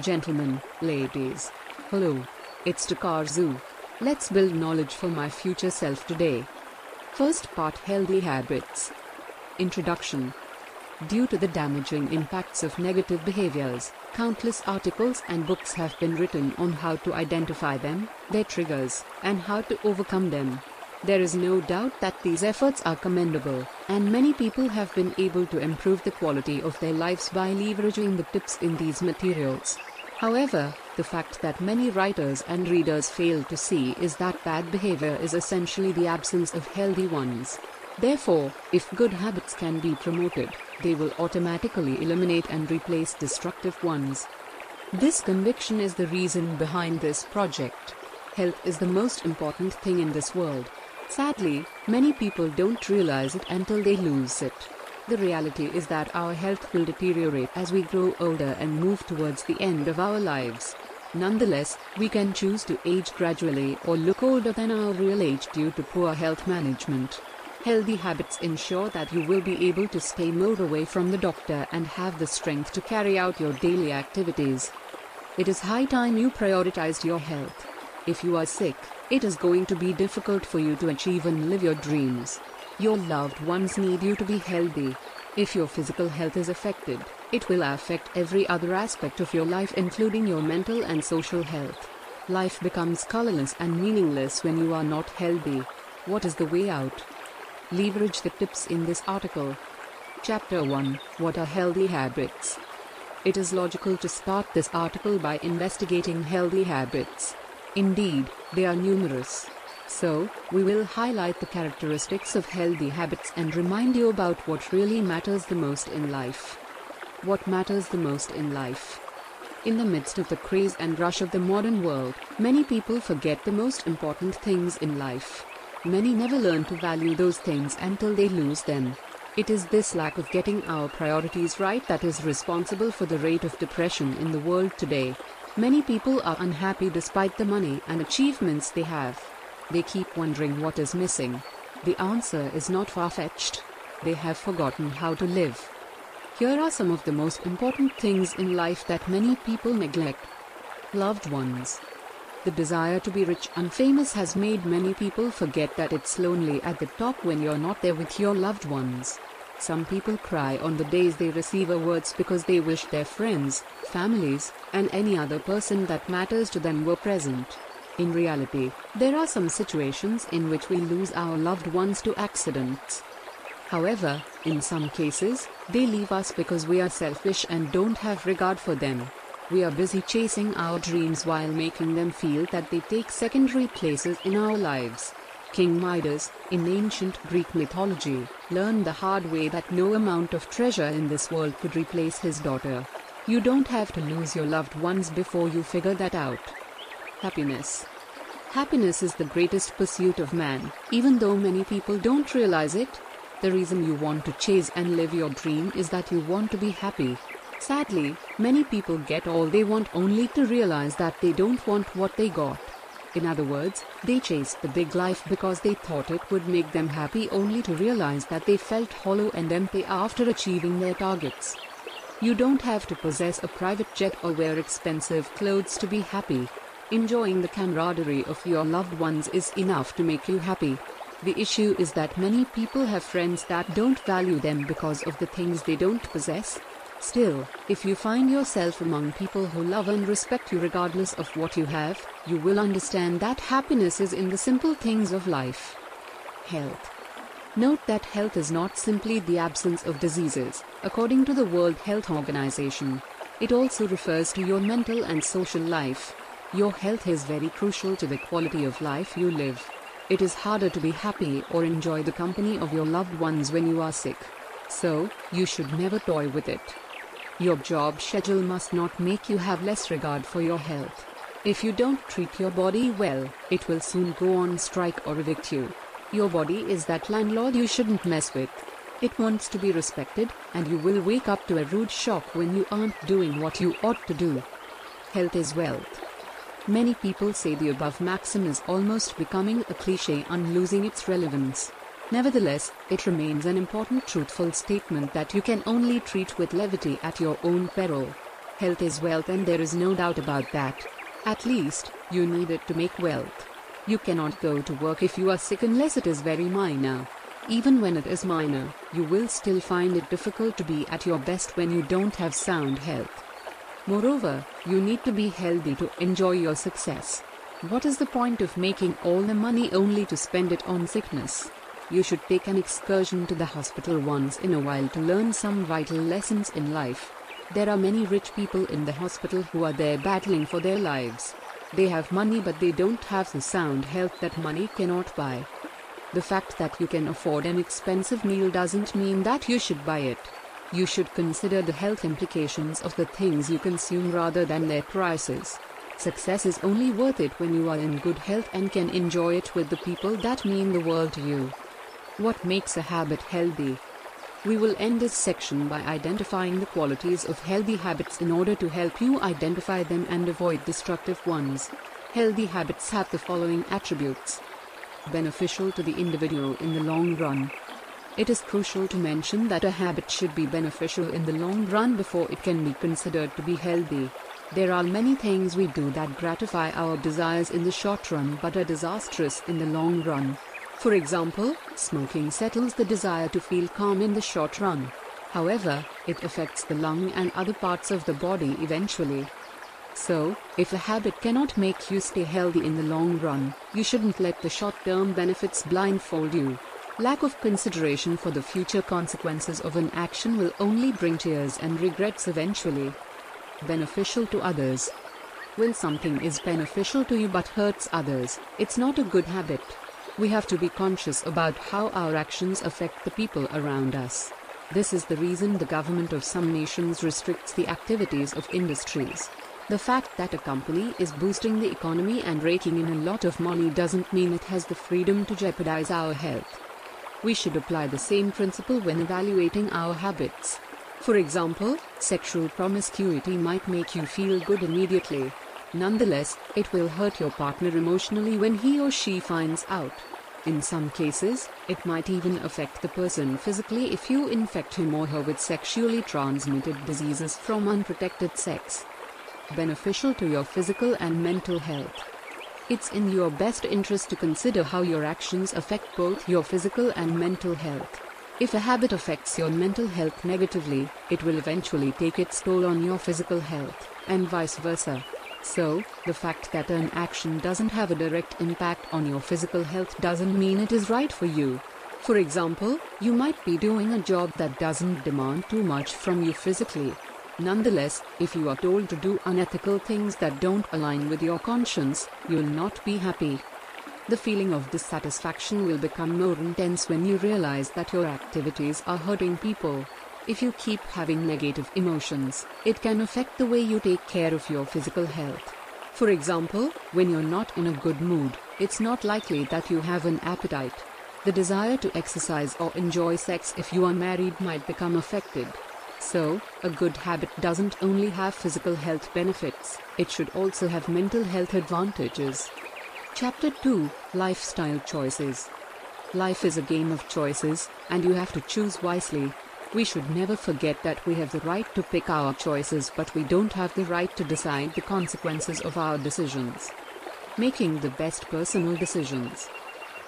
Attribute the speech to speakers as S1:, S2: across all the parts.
S1: Gentlemen, ladies. Hello. It's Takazun. Let's build knowledge for my future self today. First part Healthy Habits. Introduction. Due to the damaging impacts of negative behaviors, countless articles and books have been written on how to identify them, their triggers, and how to overcome them. There is no doubt that these efforts are commendable, and many people have been able to improve the quality of their lives by leveraging the tips in these materials. However, the fact that many writers and readers fail to see is that bad behavior is essentially the absence of healthy ones. Therefore, if good habits can be promoted, they will automatically eliminate and replace destructive ones. This conviction is the reason behind this project. Health is the most important thing in this world. Sadly, many people don't realize it until they lose it. The reality is that our health will deteriorate as we grow older and move towards the end of our lives. Nonetheless, we can choose to age gradually or look older than our real age due to poor health management. Healthy habits ensure that you will be able to stay more away from the doctor and have the strength to carry out your daily activities. It is high time you prioritized your health. If you are sick, it is going to be difficult for you to achieve and live your dreams. Your loved ones need you to be healthy. If your physical health is affected, it will affect every other aspect of your life, including your mental and social health. Life becomes colorless and meaningless when you are not healthy. What is the way out? Leverage the tips in this article. Chapter 1 What are healthy habits? It is logical to start this article by investigating healthy habits. Indeed, they are numerous. So, we will highlight the characteristics of healthy habits and remind you about what really matters the most in life. What matters the most in life? In the midst of the craze and rush of the modern world, many people forget the most important things in life. Many never learn to value those things until they lose them. It is this lack of getting our priorities right that is responsible for the rate of depression in the world today. Many people are unhappy despite the money and achievements they have. They keep wondering what is missing. The answer is not far fetched. They have forgotten how to live. Here are some of the most important things in life that many people neglect. Loved ones. The desire to be rich and famous has made many people forget that it's lonely at the top when you're not there with your loved ones. Some people cry on the days they receive awards because they wish their friends, families, and any other person that matters to them were present. In reality, there are some situations in which we lose our loved ones to accidents. However, in some cases, they leave us because we are selfish and don't have regard for them. We are busy chasing our dreams while making them feel that they take secondary places in our lives. King Midas, in ancient Greek mythology, learned the hard way that no amount of treasure in this world could replace his daughter. You don't have to lose your loved ones before you figure that out. Happiness. Happiness is the greatest pursuit of man, even though many people don't realize it. The reason you want to chase and live your dream is that you want to be happy. Sadly, many people get all they want only to realize that they don't want what they got. In other words, they chased the big life because they thought it would make them happy only to realize that they felt hollow and empty after achieving their targets. You don't have to possess a private jet or wear expensive clothes to be happy. Enjoying the camaraderie of your loved ones is enough to make you happy. The issue is that many people have friends that don't value them because of the things they don't possess. Still, if you find yourself among people who love and respect you regardless of what you have, you will understand that happiness is in the simple things of life. Health. Note that health is not simply the absence of diseases, according to the World Health Organization. It also refers to your mental and social life. Your health is very crucial to the quality of life you live. It is harder to be happy or enjoy the company of your loved ones when you are sick. So, you should never toy with it. Your job schedule must not make you have less regard for your health. If you don't treat your body well, it will soon go on strike or evict you. Your body is that landlord you shouldn't mess with. It wants to be respected, and you will wake up to a rude shock when you aren't doing what you ought to do. Health is wealth. Many people say the above maxim is almost becoming a cliche and losing its relevance. Nevertheless, it remains an important truthful statement that you can only treat with levity at your own peril. Health is wealth, and there is no doubt about that. At least, you need it to make wealth. You cannot go to work if you are sick unless it is very minor. Even when it is minor, you will still find it difficult to be at your best when you don't have sound health. Moreover, you need to be healthy to enjoy your success. What is the point of making all the money only to spend it on sickness? You should take an excursion to the hospital once in a while to learn some vital lessons in life. There are many rich people in the hospital who are there battling for their lives. They have money but they don't have the sound health that money cannot buy. The fact that you can afford an expensive meal doesn't mean that you should buy it. You should consider the health implications of the things you consume rather than their prices. Success is only worth it when you are in good health and can enjoy it with the people that mean the world to you. What makes a habit healthy? We will end this section by identifying the qualities of healthy habits in order to help you identify them and avoid destructive ones. Healthy habits have the following attributes beneficial to the individual in the long run. It is crucial to mention that a habit should be beneficial in the long run before it can be considered to be healthy. There are many things we do that gratify our desires in the short run but are disastrous in the long run. For example, smoking settles the desire to feel calm in the short run. However, it affects the lung and other parts of the body eventually. So, if a habit cannot make you stay healthy in the long run, you shouldn't let the short term benefits blindfold you. Lack of consideration for the future consequences of an action will only bring tears and regrets eventually. Beneficial to others. When something is beneficial to you but hurts others, it's not a good habit. We have to be conscious about how our actions affect the people around us. This is the reason the government of some nations restricts the activities of industries. The fact that a company is boosting the economy and raking in a lot of money doesn't mean it has the freedom to jeopardize our health. We should apply the same principle when evaluating our habits. For example, sexual promiscuity might make you feel good immediately. Nonetheless, it will hurt your partner emotionally when he or she finds out. In some cases, it might even affect the person physically if you infect him or her with sexually transmitted diseases from unprotected sex. Beneficial to your physical and mental health. It's in your best interest to consider how your actions affect both your physical and mental health. If a habit affects your mental health negatively, it will eventually take its toll on your physical health, and vice versa. So, the fact that an action doesn't have a direct impact on your physical health doesn't mean it is right for you. For example, you might be doing a job that doesn't demand too much from you physically. Nonetheless, if you are told to do unethical things that don't align with your conscience, you'll not be happy. The feeling of dissatisfaction will become more intense when you realize that your activities are hurting people. If you keep having negative emotions, it can affect the way you take care of your physical health. For example, when you're not in a good mood, it's not likely that you have an appetite. The desire to exercise or enjoy sex if you are married might become affected. So, a good habit doesn't only have physical health benefits, it should also have mental health advantages. Chapter 2 Lifestyle Choices Life is a game of choices, and you have to choose wisely. We should never forget that we have the right to pick our choices, but we don't have the right to decide the consequences of our decisions. Making the best personal decisions.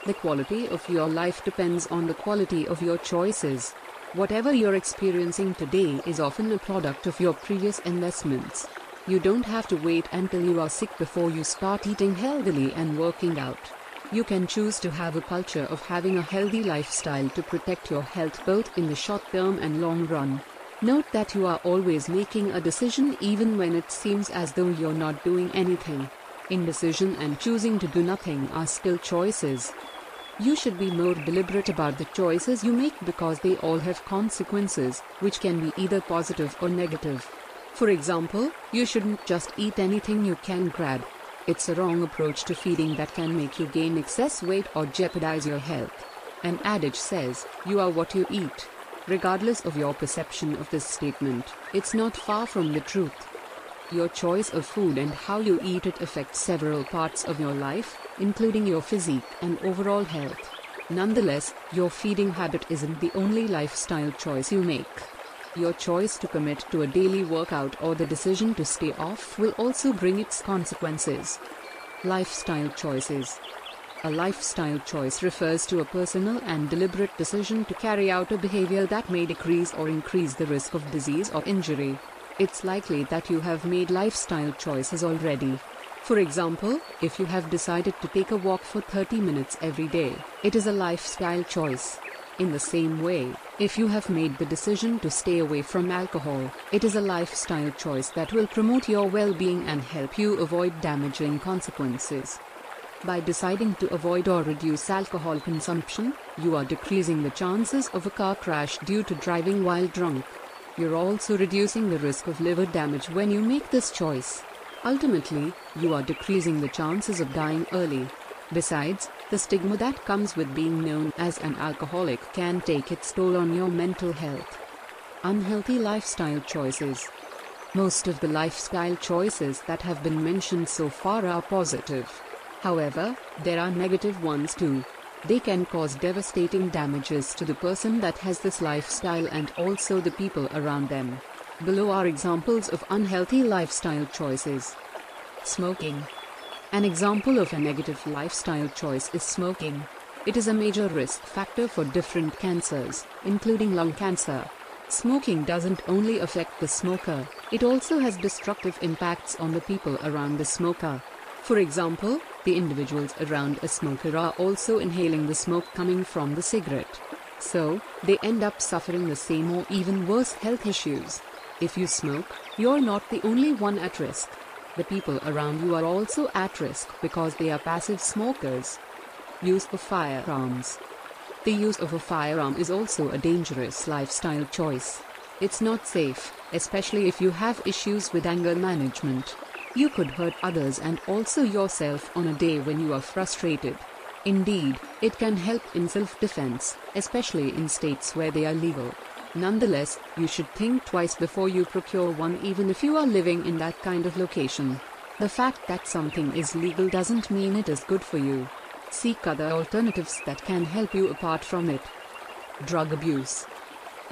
S1: The quality of your life depends on the quality of your choices. Whatever you're experiencing today is often a product of your previous investments. You don't have to wait until you are sick before you start eating healthily and working out. You can choose to have a culture of having a healthy lifestyle to protect your health both in the short term and long run. Note that you are always making a decision even when it seems as though you're not doing anything. Indecision and choosing to do nothing are still choices. You should be more deliberate about the choices you make because they all have consequences, which can be either positive or negative. For example, you shouldn't just eat anything you can grab. It's a wrong approach to feeding that can make you gain excess weight or jeopardize your health. An adage says, you are what you eat. Regardless of your perception of this statement, it's not far from the truth. Your choice of food and how you eat it affects several parts of your life, including your physique and overall health. Nonetheless, your feeding habit isn't the only lifestyle choice you make. Your choice to commit to a daily workout or the decision to stay off will also bring its consequences. Lifestyle choices. A lifestyle choice refers to a personal and deliberate decision to carry out a behavior that may decrease or increase the risk of disease or injury. It's likely that you have made lifestyle choices already. For example, if you have decided to take a walk for 30 minutes every day, it is a lifestyle choice. In the same way, if you have made the decision to stay away from alcohol, it is a lifestyle choice that will promote your well being and help you avoid damaging consequences. By deciding to avoid or reduce alcohol consumption, you are decreasing the chances of a car crash due to driving while drunk. You're also reducing the risk of liver damage when you make this choice. Ultimately, you are decreasing the chances of dying early. Besides, the stigma that comes with being known as an alcoholic can take its toll on your mental health. Unhealthy lifestyle choices. Most of the lifestyle choices that have been mentioned so far are positive. However, there are negative ones too. They can cause devastating damages to the person that has this lifestyle and also the people around them. Below are examples of unhealthy lifestyle choices. Smoking. An example of a negative lifestyle choice is smoking. It is a major risk factor for different cancers, including lung cancer. Smoking doesn't only affect the smoker, it also has destructive impacts on the people around the smoker. For example, the individuals around a smoker are also inhaling the smoke coming from the cigarette. So, they end up suffering the same or even worse health issues. If you smoke, you're not the only one at risk. The people around you are also at risk because they are passive smokers. Use of firearms. The use of a firearm is also a dangerous lifestyle choice. It's not safe, especially if you have issues with anger management. You could hurt others and also yourself on a day when you are frustrated. Indeed, it can help in self defense, especially in states where they are legal. Nonetheless, you should think twice before you procure one even if you are living in that kind of location. The fact that something is legal doesn't mean it is good for you. Seek other alternatives that can help you apart from it. Drug abuse.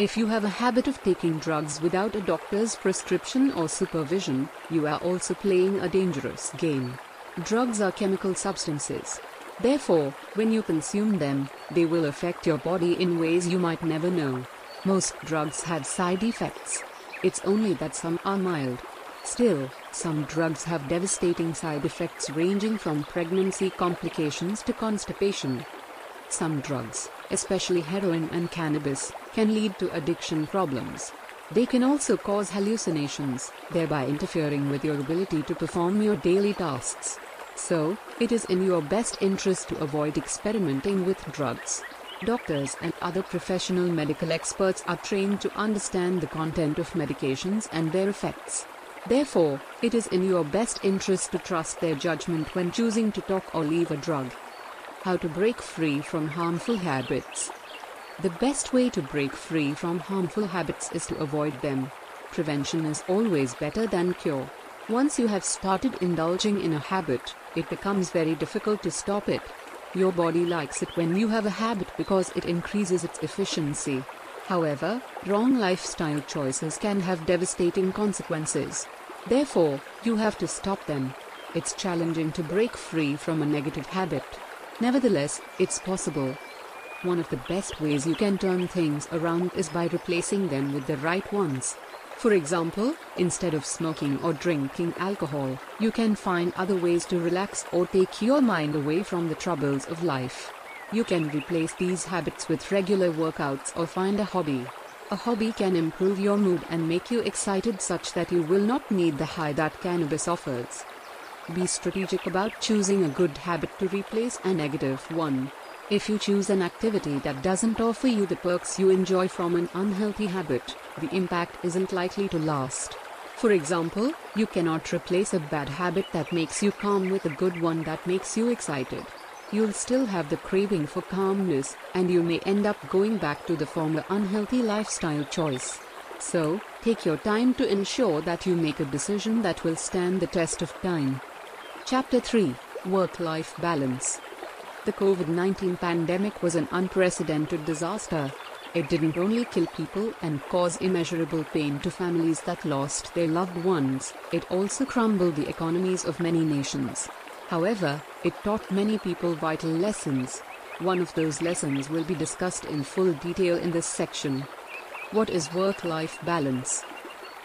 S1: If you have a habit of taking drugs without a doctor's prescription or supervision, you are also playing a dangerous game. Drugs are chemical substances. Therefore, when you consume them, they will affect your body in ways you might never know. Most drugs have side effects. It's only that some are mild. Still, some drugs have devastating side effects ranging from pregnancy complications to constipation. Some drugs, especially heroin and cannabis, can lead to addiction problems. They can also cause hallucinations, thereby interfering with your ability to perform your daily tasks. So, it is in your best interest to avoid experimenting with drugs. Doctors and other professional medical experts are trained to understand the content of medications and their effects. Therefore, it is in your best interest to trust their judgment when choosing to talk or leave a drug. How to break free from harmful habits. The best way to break free from harmful habits is to avoid them. Prevention is always better than cure. Once you have started indulging in a habit, it becomes very difficult to stop it. Your body likes it when you have a habit because it increases its efficiency. However, wrong lifestyle choices can have devastating consequences. Therefore, you have to stop them. It's challenging to break free from a negative habit. Nevertheless, it's possible. One of the best ways you can turn things around is by replacing them with the right ones. For example, instead of smoking or drinking alcohol, you can find other ways to relax or take your mind away from the troubles of life. You can replace these habits with regular workouts or find a hobby. A hobby can improve your mood and make you excited such that you will not need the high that cannabis offers. Be strategic about choosing a good habit to replace a negative one. If you choose an activity that doesn't offer you the perks you enjoy from an unhealthy habit, the impact isn't likely to last. For example, you cannot replace a bad habit that makes you calm with a good one that makes you excited. You'll still have the craving for calmness, and you may end up going back to the former unhealthy lifestyle choice. So, take your time to ensure that you make a decision that will stand the test of time. Chapter 3 Work Life Balance the COVID 19 pandemic was an unprecedented disaster. It didn't only kill people and cause immeasurable pain to families that lost their loved ones, it also crumbled the economies of many nations. However, it taught many people vital lessons. One of those lessons will be discussed in full detail in this section. What is work life balance?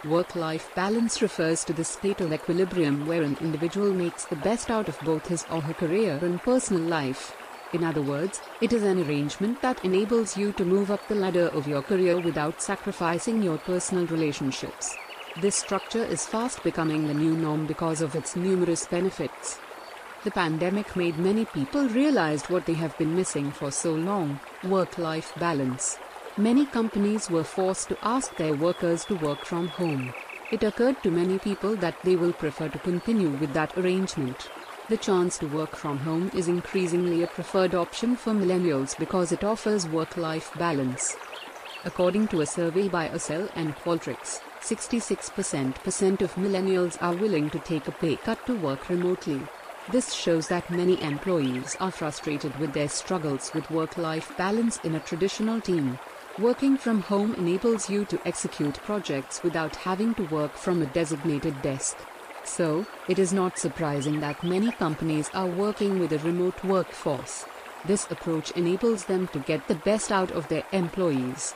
S1: Work life balance refers to the state of equilibrium where an individual makes the best out of both his or her career and personal life. In other words, it is an arrangement that enables you to move up the ladder of your career without sacrificing your personal relationships. This structure is fast becoming the new norm because of its numerous benefits. The pandemic made many people realize what they have been missing for so long work life balance. Many companies were forced to ask their workers to work from home. It occurred to many people that they will prefer to continue with that arrangement. The chance to work from home is increasingly a preferred option for millennials because it offers work-life balance. According to a survey by Accel and Qualtrics, 66% of millennials are willing to take a pay cut to work remotely. This shows that many employees are frustrated with their struggles with work-life balance in a traditional team. Working from home enables you to execute projects without having to work from a designated desk. So, it is not surprising that many companies are working with a remote workforce. This approach enables them to get the best out of their employees.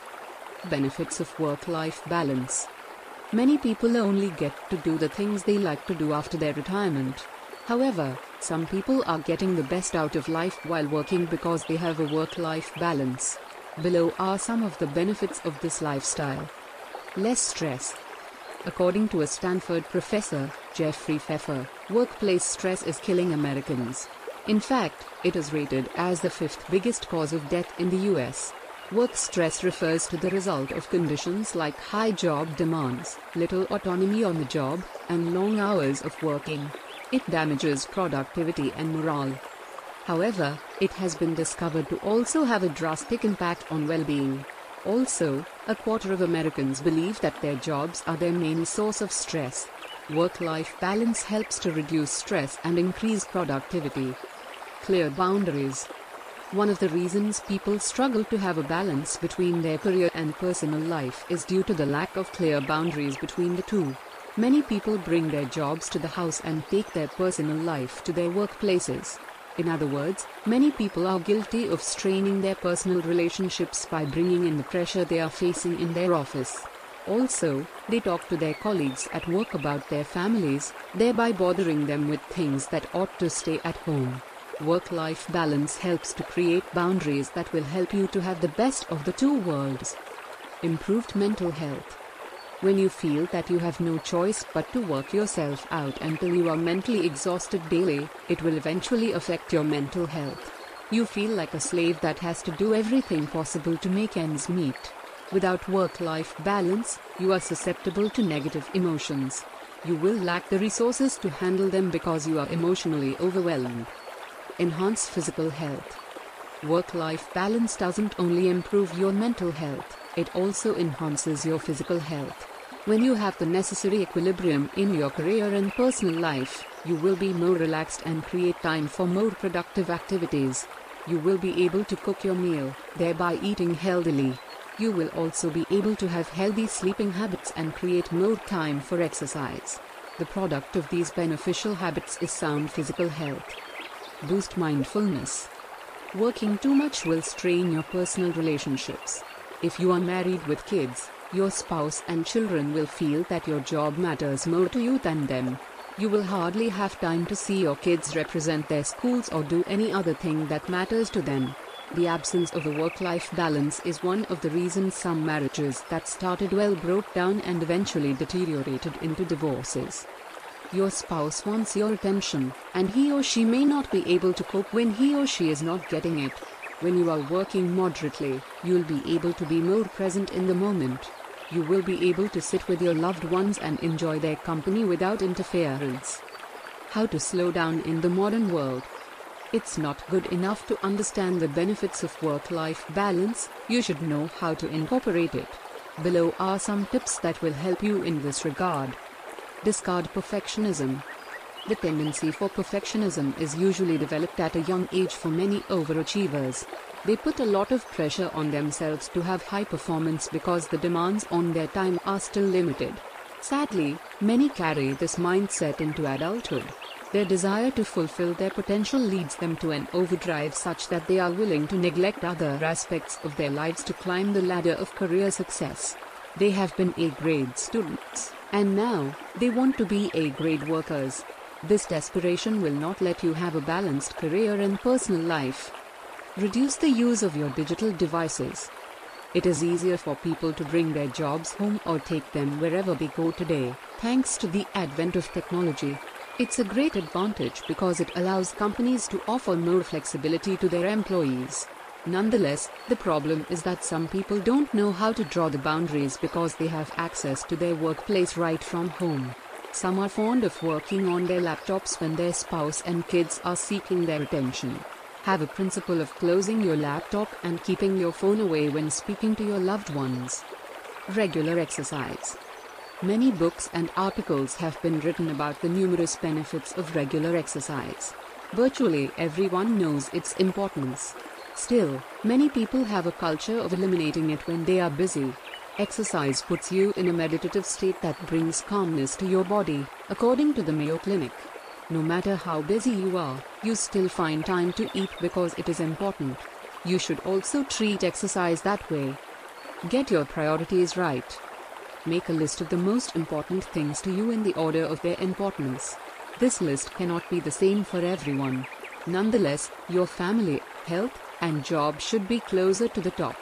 S1: Benefits of work life balance. Many people only get to do the things they like to do after their retirement. However, some people are getting the best out of life while working because they have a work life balance. Below are some of the benefits of this lifestyle. Less stress. According to a Stanford professor, Jeffrey Pfeffer, workplace stress is killing Americans. In fact, it is rated as the fifth biggest cause of death in the US. Work stress refers to the result of conditions like high job demands, little autonomy on the job, and long hours of working. It damages productivity and morale. However, it has been discovered to also have a drastic impact on well being. Also, a quarter of Americans believe that their jobs are their main source of stress. Work life balance helps to reduce stress and increase productivity. Clear boundaries. One of the reasons people struggle to have a balance between their career and personal life is due to the lack of clear boundaries between the two. Many people bring their jobs to the house and take their personal life to their workplaces. In other words, many people are guilty of straining their personal relationships by bringing in the pressure they are facing in their office. Also, they talk to their colleagues at work about their families, thereby bothering them with things that ought to stay at home. Work life balance helps to create boundaries that will help you to have the best of the two worlds. Improved mental health. When you feel that you have no choice but to work yourself out until you are mentally exhausted daily, it will eventually affect your mental health. You feel like a slave that has to do everything possible to make ends meet. Without work life balance, you are susceptible to negative emotions. You will lack the resources to handle them because you are emotionally overwhelmed. Enhance physical health. Work life balance doesn't only improve your mental health, it also enhances your physical health. When you have the necessary equilibrium in your career and personal life, you will be more relaxed and create time for more productive activities. You will be able to cook your meal, thereby eating healthily. You will also be able to have healthy sleeping habits and create more time for exercise. The product of these beneficial habits is sound physical health. Boost mindfulness. Working too much will strain your personal relationships. If you are married with kids, your spouse and children will feel that your job matters more to you than them. You will hardly have time to see your kids represent their schools or do any other thing that matters to them. The absence of a work life balance is one of the reasons some marriages that started well broke down and eventually deteriorated into divorces. Your spouse wants your attention, and he or she may not be able to cope when he or she is not getting it. When you are working moderately, you'll be able to be more present in the moment you will be able to sit with your loved ones and enjoy their company without interference. How to slow down in the modern world. It's not good enough to understand the benefits of work life balance, you should know how to incorporate it. Below are some tips that will help you in this regard. Discard perfectionism. The tendency for perfectionism is usually developed at a young age for many overachievers. They put a lot of pressure on themselves to have high performance because the demands on their time are still limited. Sadly, many carry this mindset into adulthood. Their desire to fulfill their potential leads them to an overdrive such that they are willing to neglect other aspects of their lives to climb the ladder of career success. They have been A grade students, and now they want to be A grade workers. This desperation will not let you have a balanced career and personal life. Reduce the use of your digital devices. It is easier for people to bring their jobs home or take them wherever they go today, thanks to the advent of technology. It's a great advantage because it allows companies to offer more flexibility to their employees. Nonetheless, the problem is that some people don't know how to draw the boundaries because they have access to their workplace right from home. Some are fond of working on their laptops when their spouse and kids are seeking their attention. Have a principle of closing your laptop and keeping your phone away when speaking to your loved ones. Regular exercise. Many books and articles have been written about the numerous benefits of regular exercise. Virtually everyone knows its importance. Still, many people have a culture of eliminating it when they are busy. Exercise puts you in a meditative state that brings calmness to your body, according to the Mayo Clinic. No matter how busy you are, you still find time to eat because it is important. You should also treat exercise that way. Get your priorities right. Make a list of the most important things to you in the order of their importance. This list cannot be the same for everyone. Nonetheless, your family, health, and job should be closer to the top.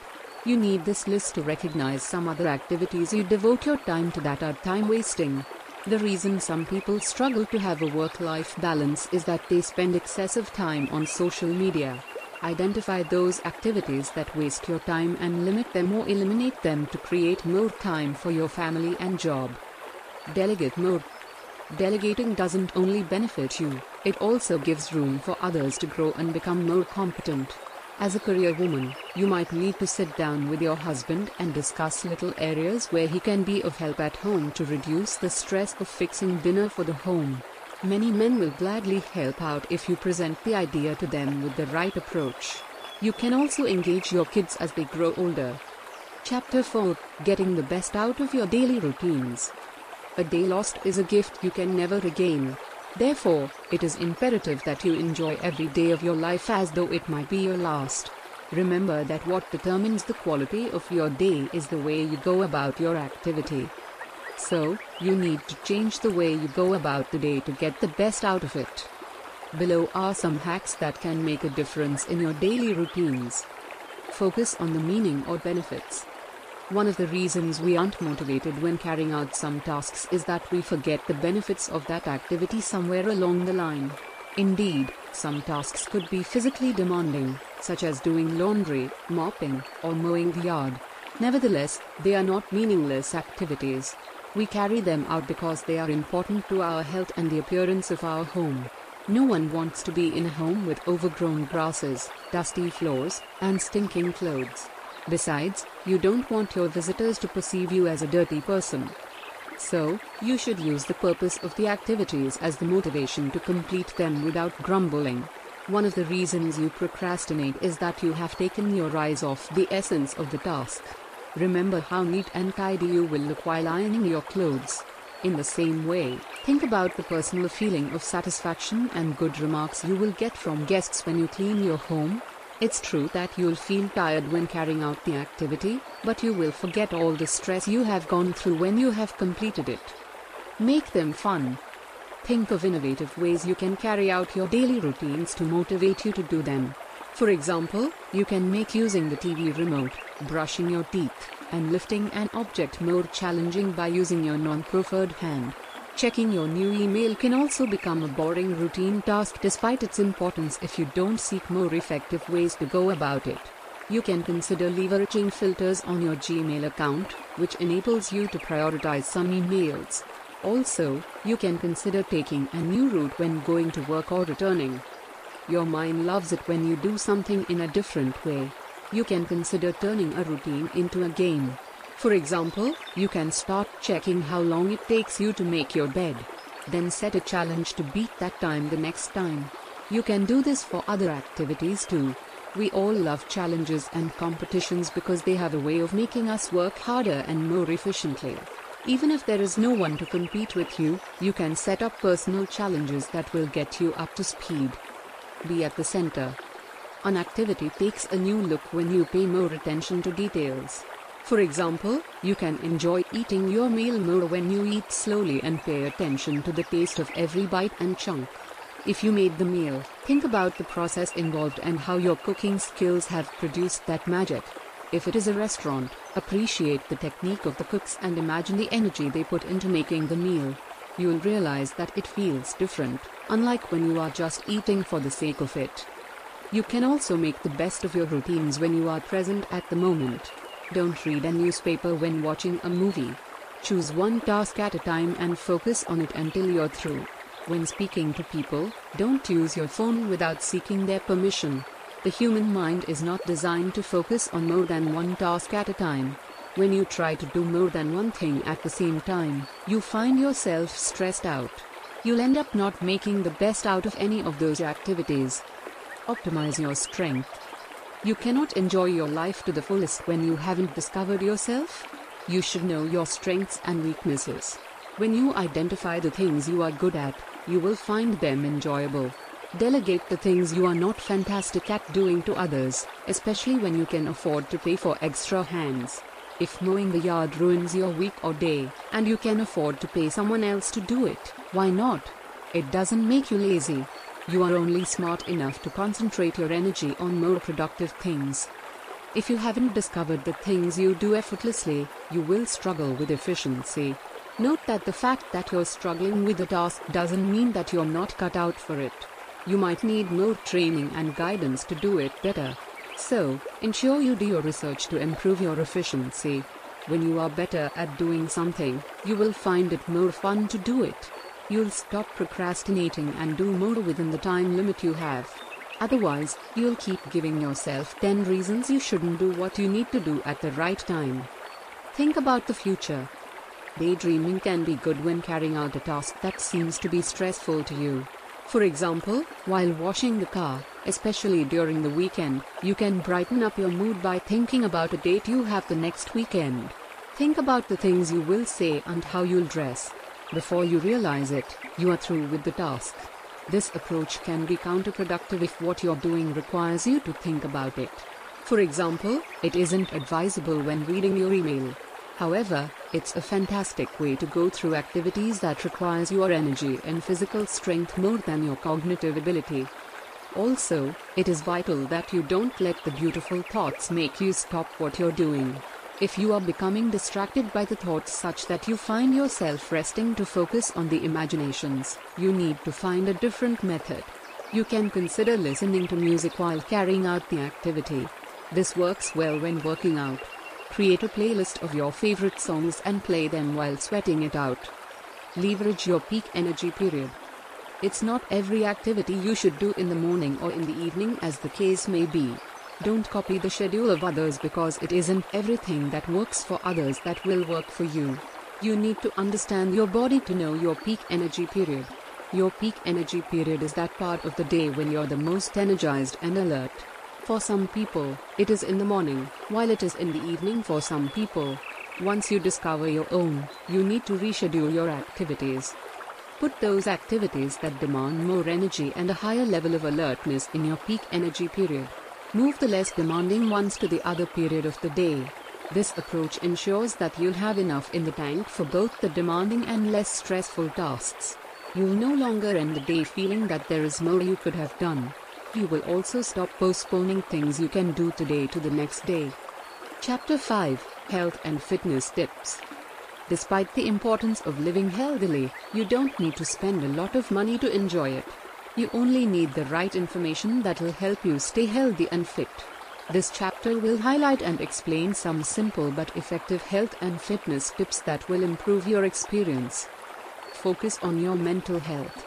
S1: You need this list to recognize some other activities you devote your time to that are time wasting. The reason some people struggle to have a work life balance is that they spend excessive time on social media. Identify those activities that waste your time and limit them or eliminate them to create more time for your family and job. Delegate more. Delegating doesn't only benefit you, it also gives room for others to grow and become more competent. As a career woman, you might need to sit down with your husband and discuss little areas where he can be of help at home to reduce the stress of fixing dinner for the home. Many men will gladly help out if you present the idea to them with the right approach. You can also engage your kids as they grow older. Chapter 4 Getting the Best Out of Your Daily Routines. A day lost is a gift you can never regain. Therefore, it is imperative that you enjoy every day of your life as though it might be your last. Remember that what determines the quality of your day is the way you go about your activity. So, you need to change the way you go about the day to get the best out of it. Below are some hacks that can make a difference in your daily routines. Focus on the meaning or benefits. One of the reasons we aren't motivated when carrying out some tasks is that we forget the benefits of that activity somewhere along the line. Indeed, some tasks could be physically demanding, such as doing laundry, mopping, or mowing the yard. Nevertheless, they are not meaningless activities. We carry them out because they are important to our health and the appearance of our home. No one wants to be in a home with overgrown grasses, dusty floors, and stinking clothes. Besides, you don't want your visitors to perceive you as a dirty person. So, you should use the purpose of the activities as the motivation to complete them without grumbling. One of the reasons you procrastinate is that you have taken your eyes off the essence of the task. Remember how neat and tidy you will look while ironing your clothes. In the same way, think about the personal feeling of satisfaction and good remarks you will get from guests when you clean your home, it's true that you'll feel tired when carrying out the activity, but you will forget all the stress you have gone through when you have completed it. Make them fun. Think of innovative ways you can carry out your daily routines to motivate you to do them. For example, you can make using the TV remote, brushing your teeth, and lifting an object more challenging by using your non-preferred hand. Checking your new email can also become a boring routine task despite its importance if you don't seek more effective ways to go about it. You can consider leveraging filters on your Gmail account, which enables you to prioritize some emails. Also, you can consider taking a new route when going to work or returning. Your mind loves it when you do something in a different way. You can consider turning a routine into a game. For example, you can start checking how long it takes you to make your bed. Then set a challenge to beat that time the next time. You can do this for other activities too. We all love challenges and competitions because they have a way of making us work harder and more efficiently. Even if there is no one to compete with you, you can set up personal challenges that will get you up to speed. Be at the center. An activity takes a new look when you pay more attention to details. For example, you can enjoy eating your meal more when you eat slowly and pay attention to the taste of every bite and chunk. If you made the meal, think about the process involved and how your cooking skills have produced that magic. If it is a restaurant, appreciate the technique of the cooks and imagine the energy they put into making the meal. You'll realize that it feels different, unlike when you are just eating for the sake of it. You can also make the best of your routines when you are present at the moment. Don't read a newspaper when watching a movie. Choose one task at a time and focus on it until you're through. When speaking to people, don't use your phone without seeking their permission. The human mind is not designed to focus on more than one task at a time. When you try to do more than one thing at the same time, you find yourself stressed out. You'll end up not making the best out of any of those activities. Optimize your strength. You cannot enjoy your life to the fullest when you haven't discovered yourself. You should know your strengths and weaknesses. When you identify the things you are good at, you will find them enjoyable. Delegate the things you are not fantastic at doing to others, especially when you can afford to pay for extra hands. If mowing the yard ruins your week or day, and you can afford to pay someone else to do it, why not? It doesn't make you lazy. You are only smart enough to concentrate your energy on more productive things. If you haven't discovered the things you do effortlessly, you will struggle with efficiency. Note that the fact that you're struggling with a task doesn't mean that you're not cut out for it. You might need more training and guidance to do it better. So, ensure you do your research to improve your efficiency. When you are better at doing something, you will find it more fun to do it. You'll stop procrastinating and do more within the time limit you have. Otherwise, you'll keep giving yourself 10 reasons you shouldn't do what you need to do at the right time. Think about the future. Daydreaming can be good when carrying out a task that seems to be stressful to you. For example, while washing the car, especially during the weekend, you can brighten up your mood by thinking about a date you have the next weekend. Think about the things you will say and how you'll dress. Before you realize it, you are through with the task. This approach can be counterproductive if what you're doing requires you to think about it. For example, it isn't advisable when reading your email. However, it's a fantastic way to go through activities that requires your energy and physical strength more than your cognitive ability. Also, it is vital that you don't let the beautiful thoughts make you stop what you're doing. If you are becoming distracted by the thoughts such that you find yourself resting to focus on the imaginations, you need to find a different method. You can consider listening to music while carrying out the activity. This works well when working out. Create a playlist of your favorite songs and play them while sweating it out. Leverage your peak energy period. It's not every activity you should do in the morning or in the evening as the case may be. Don't copy the schedule of others because it isn't everything that works for others that will work for you. You need to understand your body to know your peak energy period. Your peak energy period is that part of the day when you're the most energized and alert. For some people, it is in the morning, while it is in the evening for some people. Once you discover your own, you need to reschedule your activities. Put those activities that demand more energy and a higher level of alertness in your peak energy period. Move the less demanding ones to the other period of the day. This approach ensures that you'll have enough in the tank for both the demanding and less stressful tasks. You'll no longer end the day feeling that there is more you could have done. You will also stop postponing things you can do today to the next day. Chapter 5 Health and Fitness Tips Despite the importance of living healthily, you don't need to spend a lot of money to enjoy it. You only need the right information that will help you stay healthy and fit. This chapter will highlight and explain some simple but effective health and fitness tips that will improve your experience. Focus on your mental health.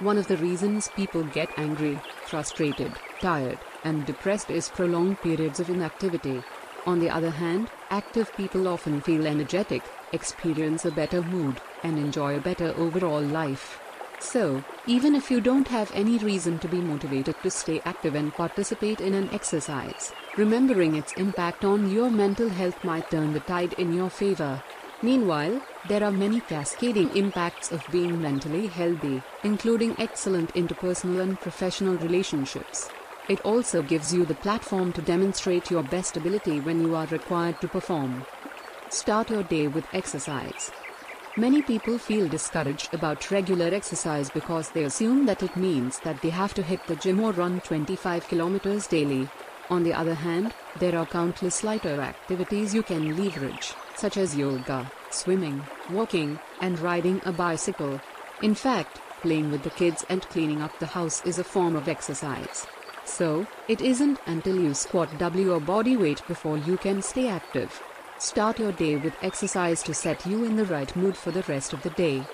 S1: One of the reasons people get angry, frustrated, tired, and depressed is prolonged periods of inactivity. On the other hand, active people often feel energetic, experience a better mood, and enjoy a better overall life. So, even if you don't have any reason to be motivated to stay active and participate in an exercise, remembering its impact on your mental health might turn the tide in your favor. Meanwhile, there are many cascading impacts of being mentally healthy, including excellent interpersonal and professional relationships. It also gives you the platform to demonstrate your best ability when you are required to perform. Start your day with exercise. Many people feel discouraged about regular exercise because they assume that it means that they have to hit the gym or run 25 kilometers daily. On the other hand, there are countless lighter activities you can leverage, such as yoga, swimming, walking, and riding a bicycle. In fact, playing with the kids and cleaning up the house is a form of exercise. So, it isn't until you squat double your body weight before you can stay active. Start your day with exercise to set you in the right mood for the rest of the day.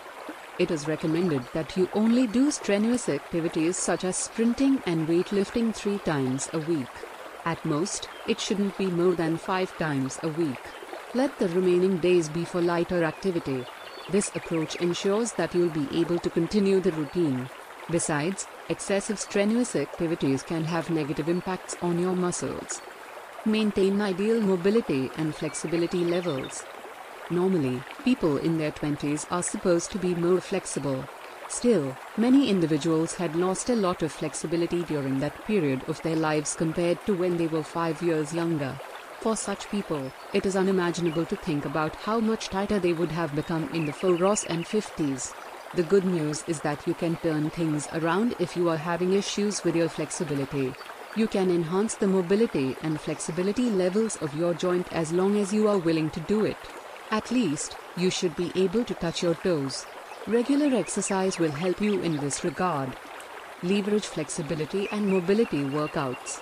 S1: It is recommended that you only do strenuous activities such as sprinting and weightlifting three times a week. At most, it shouldn't be more than five times a week. Let the remaining days be for lighter activity. This approach ensures that you'll be able to continue the routine. Besides, excessive strenuous activities can have negative impacts on your muscles. Maintain ideal mobility and flexibility levels. Normally, people in their 20s are supposed to be more flexible. Still, many individuals had lost a lot of flexibility during that period of their lives compared to when they were 5 years younger. For such people, it is unimaginable to think about how much tighter they would have become in the 40s and 50s. The good news is that you can turn things around if you are having issues with your flexibility. You can enhance the mobility and flexibility levels of your joint as long as you are willing to do it. At least, you should be able to touch your toes. Regular exercise will help you in this regard. Leverage flexibility and mobility workouts.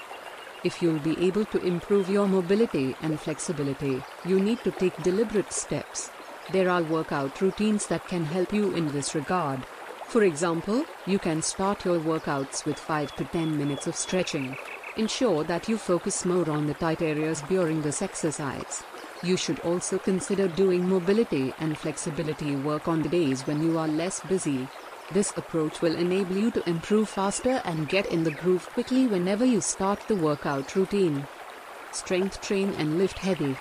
S1: If you'll be able to improve your mobility and flexibility, you need to take deliberate steps. There are workout routines that can help you in this regard. For example, you can start your workouts with 5 to 10 minutes of stretching. Ensure that you focus more on the tight areas during this exercise. You should also consider doing mobility and flexibility work on the days when you are less busy. This approach will enable you to improve faster and get in the groove quickly whenever you start the workout routine. Strength train and lift heavy.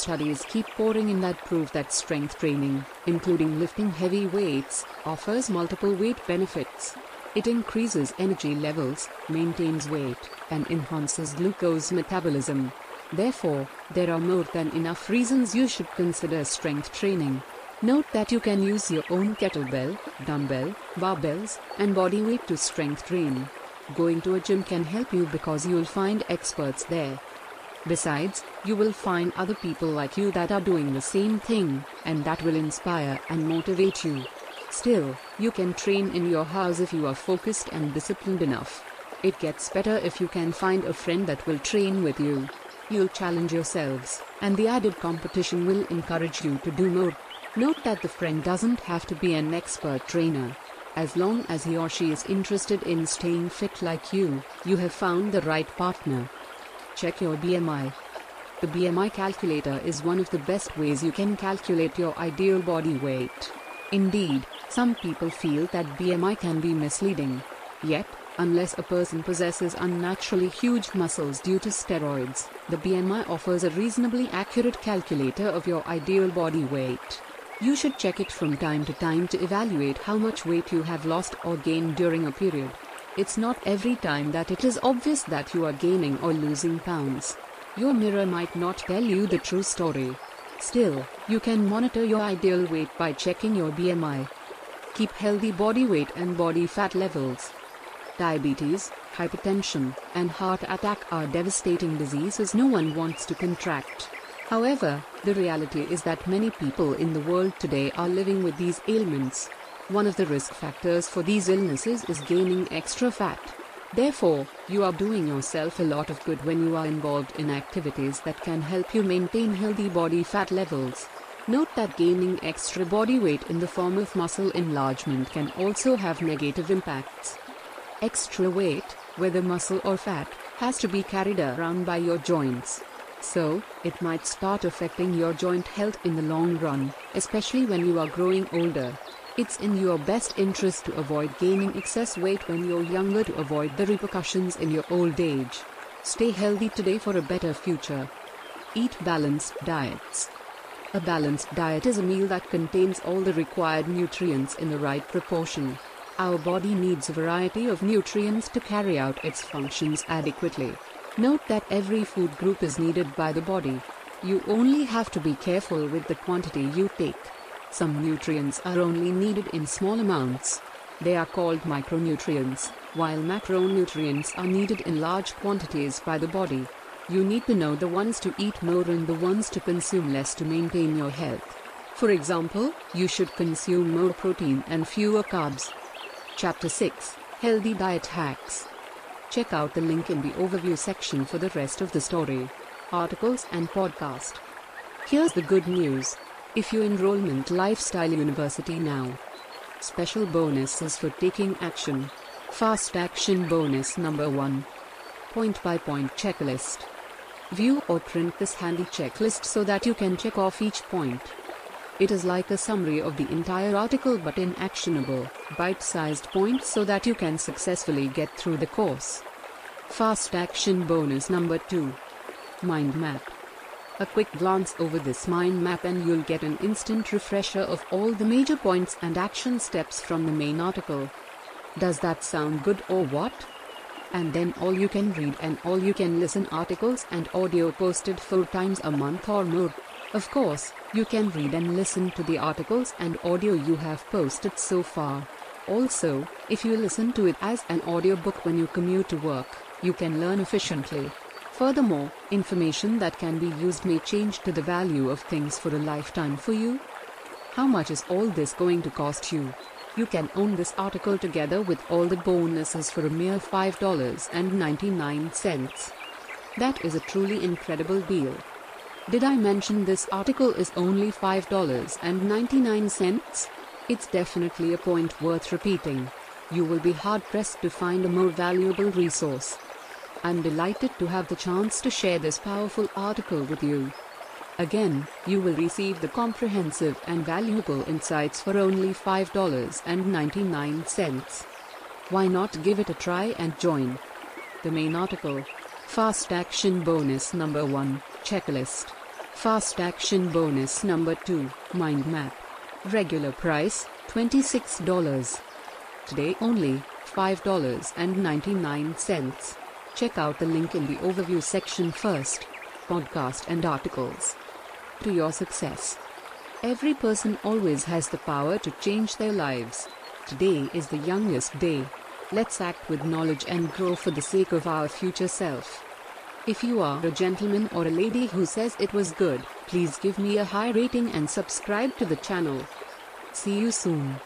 S1: Studies keep pouring in that prove that strength training, including lifting heavy weights, offers multiple weight benefits. It increases energy levels, maintains weight, and enhances glucose metabolism. Therefore, there are more than enough reasons you should consider strength training. Note that you can use your own kettlebell, dumbbell, barbells, and body weight to strength train. Going to a gym can help you because you'll find experts there. Besides, you will find other people like you that are doing the same thing, and that will inspire and motivate you. Still, you can train in your house if you are focused and disciplined enough. It gets better if you can find a friend that will train with you. You'll challenge yourselves, and the added competition will encourage you to do more. Note that the friend doesn't have to be an expert trainer. As long as he or she is interested in staying fit like you, you have found the right partner. Check your BMI. The BMI calculator is one of the best ways you can calculate your ideal body weight. Indeed, some people feel that BMI can be misleading. Yet, unless a person possesses unnaturally huge muscles due to steroids, the BMI offers a reasonably accurate calculator of your ideal body weight. You should check it from time to time to evaluate how much weight you have lost or gained during a period. It's not every time that it is obvious that you are gaining or losing pounds. Your mirror might not tell you the true story. Still, you can monitor your ideal weight by checking your BMI. Keep healthy body weight and body fat levels. Diabetes, hypertension, and heart attack are devastating diseases no one wants to contract. However, the reality is that many people in the world today are living with these ailments. One of the risk factors for these illnesses is gaining extra fat. Therefore, you are doing yourself a lot of good when you are involved in activities that can help you maintain healthy body fat levels. Note that gaining extra body weight in the form of muscle enlargement can also have negative impacts. Extra weight, whether muscle or fat, has to be carried around by your joints. So, it might start affecting your joint health in the long run, especially when you are growing older. It's in your best interest to avoid gaining excess weight when you're younger to avoid the repercussions in your old age. Stay healthy today for a better future. Eat balanced diets. A balanced diet is a meal that contains all the required nutrients in the right proportion. Our body needs a variety of nutrients to carry out its functions adequately. Note that every food group is needed by the body. You only have to be careful with the quantity you take. Some nutrients are only needed in small amounts. They are called micronutrients, while macronutrients are needed in large quantities by the body. You need to know the ones to eat more and the ones to consume less to maintain your health. For example, you should consume more protein and fewer carbs. Chapter 6 Healthy Diet Hacks Check out the link in the overview section for the rest of the story, articles, and podcast. Here's the good news if you enrollment Lifestyle University now. Special bonuses for taking action. Fast action bonus number 1. Point by point checklist. View or print this handy checklist so that you can check off each point. It is like a summary of the entire article but in actionable, bite-sized points so that you can successfully get through the course. Fast action bonus number 2. Mind map. A quick glance over this mind map and you'll get an instant refresher of all the major points and action steps from the main article. Does that sound good or what? And then all you can read and all you can listen articles and audio posted four times a month or more. Of course, you can read and listen to the articles and audio you have posted so far. Also, if you listen to it as an audiobook when you commute to work, you can learn efficiently. Furthermore, information that can be used may change to the value of things for a lifetime for you. How much is all this going to cost you? You can own this article together with all the bonuses for a mere $5.99. That is a truly incredible deal. Did I mention this article is only $5.99? It's definitely a point worth repeating. You will be hard pressed to find a more valuable resource. I'm delighted to have the chance to share this powerful article with you. Again, you will receive the comprehensive and valuable insights for only $5.99. Why not give it a try and join? The main article Fast Action Bonus Number 1 Checklist Fast Action Bonus Number 2 Mind Map Regular price $26. Today only $5.99. Check out the link in the overview section first. Podcast and articles. To your success. Every person always has the power to change their lives. Today is the youngest day. Let's act with knowledge and grow for the sake of our future self. If you are a gentleman or a lady who says it was good, please give me a high rating and subscribe to the channel. See you soon.